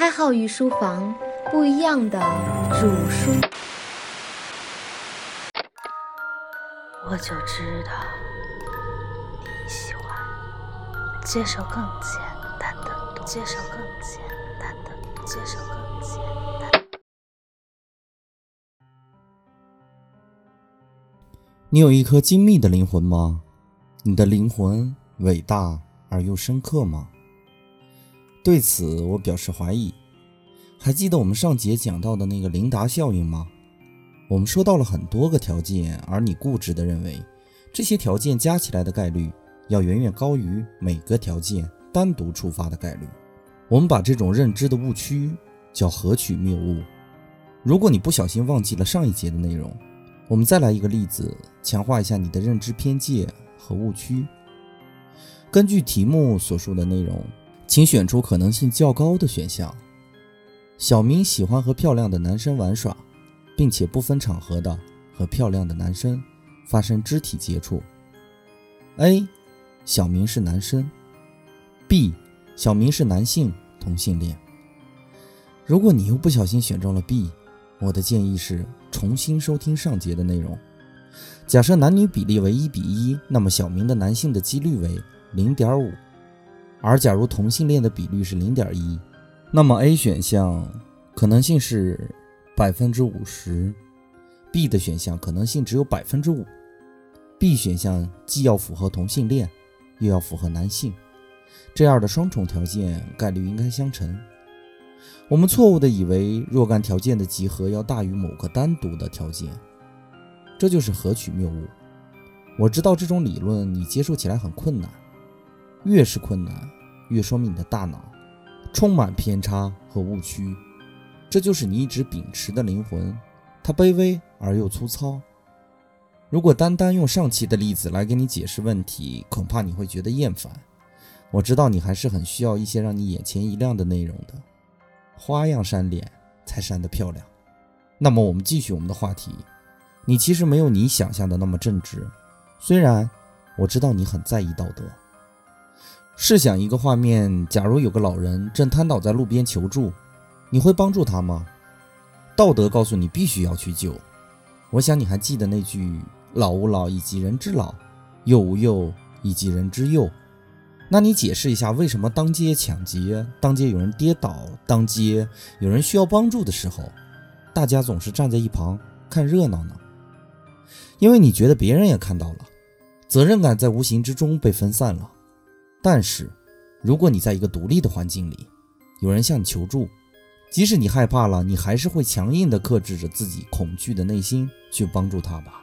开号与书房不一样的主书，我就知道你喜欢接受更简单的，接受更简单的，接受更简单。你有一颗精密的灵魂吗？你的灵魂伟大而又深刻吗？对此，我表示怀疑。还记得我们上节讲到的那个琳达效应吗？我们说到了很多个条件，而你固执地认为这些条件加起来的概率要远远高于每个条件单独触发的概率。我们把这种认知的误区叫合取谬误。如果你不小心忘记了上一节的内容，我们再来一个例子，强化一下你的认知偏见和误区。根据题目所述的内容。请选出可能性较高的选项。小明喜欢和漂亮的男生玩耍，并且不分场合的和漂亮的男生发生肢体接触。A. 小明是男生。B. 小明是男性同性恋。如果你又不小心选中了 B，我的建议是重新收听上节的内容。假设男女比例为一比一，那么小明的男性的几率为零点五。而假如同性恋的比率是零点一，那么 A 选项可能性是百分之五十，B 的选项可能性只有百分之五。B 选项既要符合同性恋，又要符合男性，这样的双重条件概率应该相乘。我们错误的以为若干条件的集合要大于某个单独的条件，这就是合取谬误。我知道这种理论你接受起来很困难。越是困难，越说明你的大脑充满偏差和误区。这就是你一直秉持的灵魂，它卑微而又粗糙。如果单单用上期的例子来给你解释问题，恐怕你会觉得厌烦。我知道你还是很需要一些让你眼前一亮的内容的，花样扇脸才扇得漂亮。那么我们继续我们的话题。你其实没有你想象的那么正直，虽然我知道你很在意道德。试想一个画面，假如有个老人正瘫倒在路边求助，你会帮助他吗？道德告诉你必须要去救。我想你还记得那句“老吾老以及人之老，幼吾幼以及人之幼”。那你解释一下，为什么当街抢劫、当街有人跌倒、当街有人需要帮助的时候，大家总是站在一旁看热闹呢？因为你觉得别人也看到了，责任感在无形之中被分散了。但是，如果你在一个独立的环境里，有人向你求助，即使你害怕了，你还是会强硬地克制着自己恐惧的内心去帮助他吧，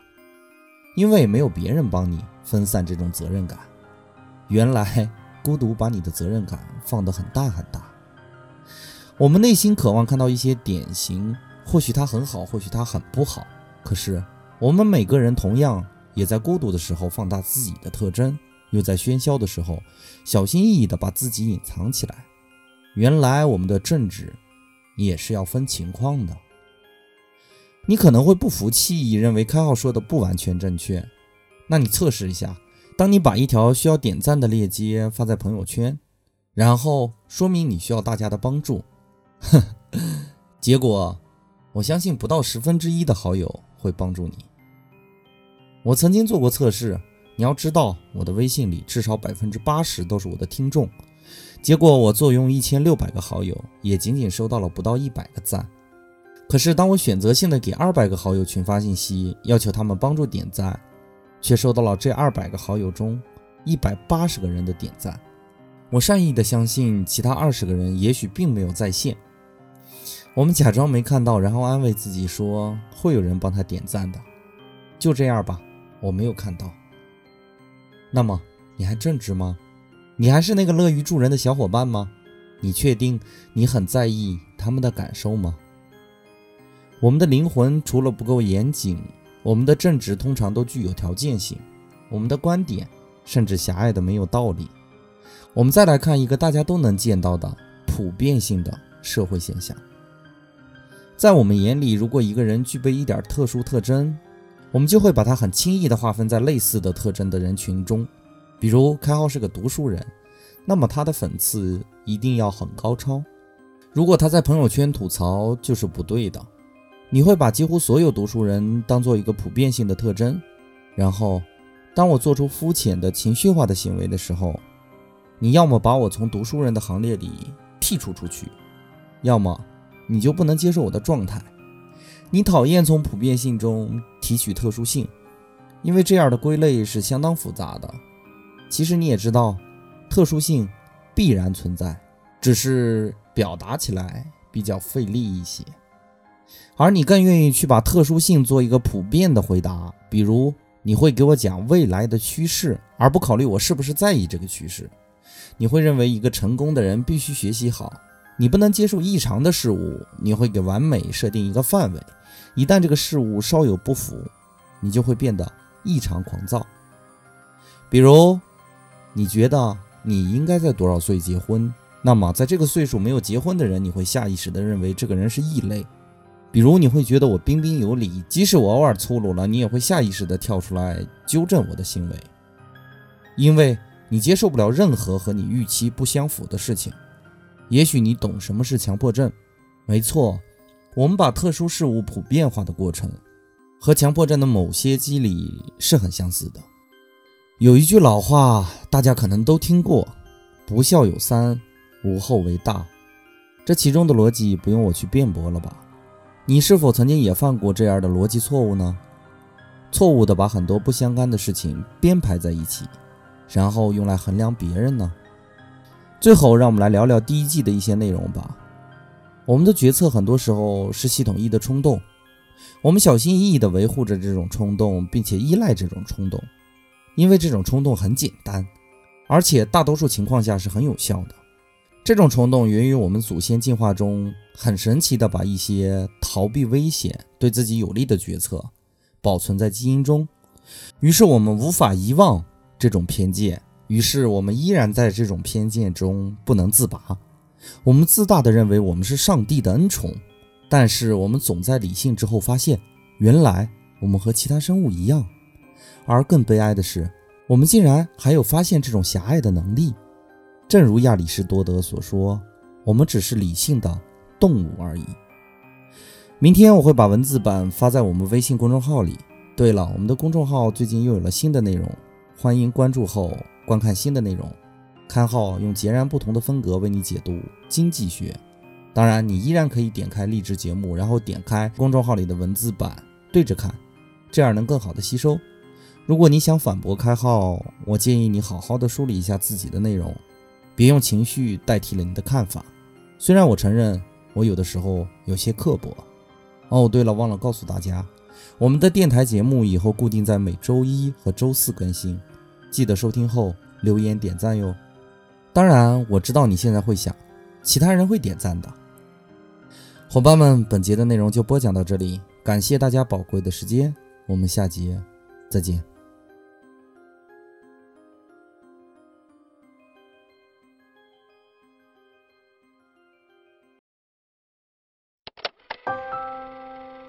因为没有别人帮你分散这种责任感。原来，孤独把你的责任感放得很大很大。我们内心渴望看到一些典型，或许他很好，或许他很不好。可是，我们每个人同样也在孤独的时候放大自己的特征。又在喧嚣的时候，小心翼翼地把自己隐藏起来。原来我们的政治也是要分情况的。你可能会不服气，认为开号说的不完全正确。那你测试一下：当你把一条需要点赞的链接发在朋友圈，然后说明你需要大家的帮助，结果我相信不到十分之一的好友会帮助你。我曾经做过测试。你要知道，我的微信里至少百分之八十都是我的听众。结果我坐拥一千六百个好友，也仅仅收到了不到一百个赞。可是当我选择性的给二百个好友群发信息，要求他们帮助点赞，却收到了这二百个好友中一百八十个人的点赞。我善意的相信其他二十个人也许并没有在线。我们假装没看到，然后安慰自己说会有人帮他点赞的。就这样吧，我没有看到。那么你还正直吗？你还是那个乐于助人的小伙伴吗？你确定你很在意他们的感受吗？我们的灵魂除了不够严谨，我们的正直通常都具有条件性，我们的观点甚至狭隘的没有道理。我们再来看一个大家都能见到的普遍性的社会现象，在我们眼里，如果一个人具备一点特殊特征，我们就会把它很轻易地划分在类似的特征的人群中，比如开号是个读书人，那么他的讽刺一定要很高超；如果他在朋友圈吐槽，就是不对的。你会把几乎所有读书人当做一个普遍性的特征，然后，当我做出肤浅的情绪化的行为的时候，你要么把我从读书人的行列里剔除出去，要么你就不能接受我的状态。你讨厌从普遍性中提取特殊性，因为这样的归类是相当复杂的。其实你也知道，特殊性必然存在，只是表达起来比较费力一些。而你更愿意去把特殊性做一个普遍的回答，比如你会给我讲未来的趋势，而不考虑我是不是在意这个趋势。你会认为一个成功的人必须学习好，你不能接受异常的事物。你会给完美设定一个范围，一旦这个事物稍有不符，你就会变得异常狂躁。比如，你觉得你应该在多少岁结婚，那么在这个岁数没有结婚的人，你会下意识地认为这个人是异类。比如你会觉得我彬彬有礼，即使我偶尔粗鲁了，你也会下意识地跳出来纠正我的行为，因为你接受不了任何和你预期不相符的事情。也许你懂什么是强迫症，没错，我们把特殊事物普遍化的过程，和强迫症的某些机理是很相似的。有一句老话，大家可能都听过：“不孝有三，无后为大。”这其中的逻辑不用我去辩驳了吧？你是否曾经也犯过这样的逻辑错误呢？错误的把很多不相干的事情编排在一起，然后用来衡量别人呢？最后，让我们来聊聊第一季的一些内容吧。我们的决策很多时候是系统一的冲动，我们小心翼翼地维护着这种冲动，并且依赖这种冲动，因为这种冲动很简单，而且大多数情况下是很有效的。这种冲动源于我们祖先进化中很神奇的把一些逃避危险、对自己有利的决策保存在基因中，于是我们无法遗忘这种偏见，于是我们依然在这种偏见中不能自拔。我们自大的认为我们是上帝的恩宠，但是我们总在理性之后发现，原来我们和其他生物一样，而更悲哀的是，我们竟然还有发现这种狭隘的能力。正如亚里士多德所说，我们只是理性的动物而已。明天我会把文字版发在我们微信公众号里。对了，我们的公众号最近又有了新的内容，欢迎关注后观看新的内容。看号用截然不同的风格为你解读经济学。当然，你依然可以点开励志节目，然后点开公众号里的文字版对着看，这样能更好的吸收。如果你想反驳开号，我建议你好好的梳理一下自己的内容。别用情绪代替了你的看法。虽然我承认我有的时候有些刻薄。哦，对了，忘了告诉大家，我们的电台节目以后固定在每周一和周四更新，记得收听后留言点赞哟。当然，我知道你现在会想，其他人会点赞的。伙伴们，本节的内容就播讲到这里，感谢大家宝贵的时间，我们下节再见。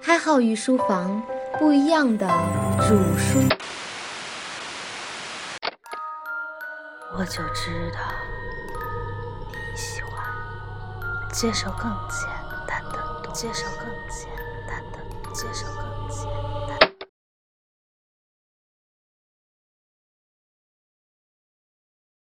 开号与书房不一样的主书，我就知道你喜欢接受更简单的，接受更简单的，接受更简单。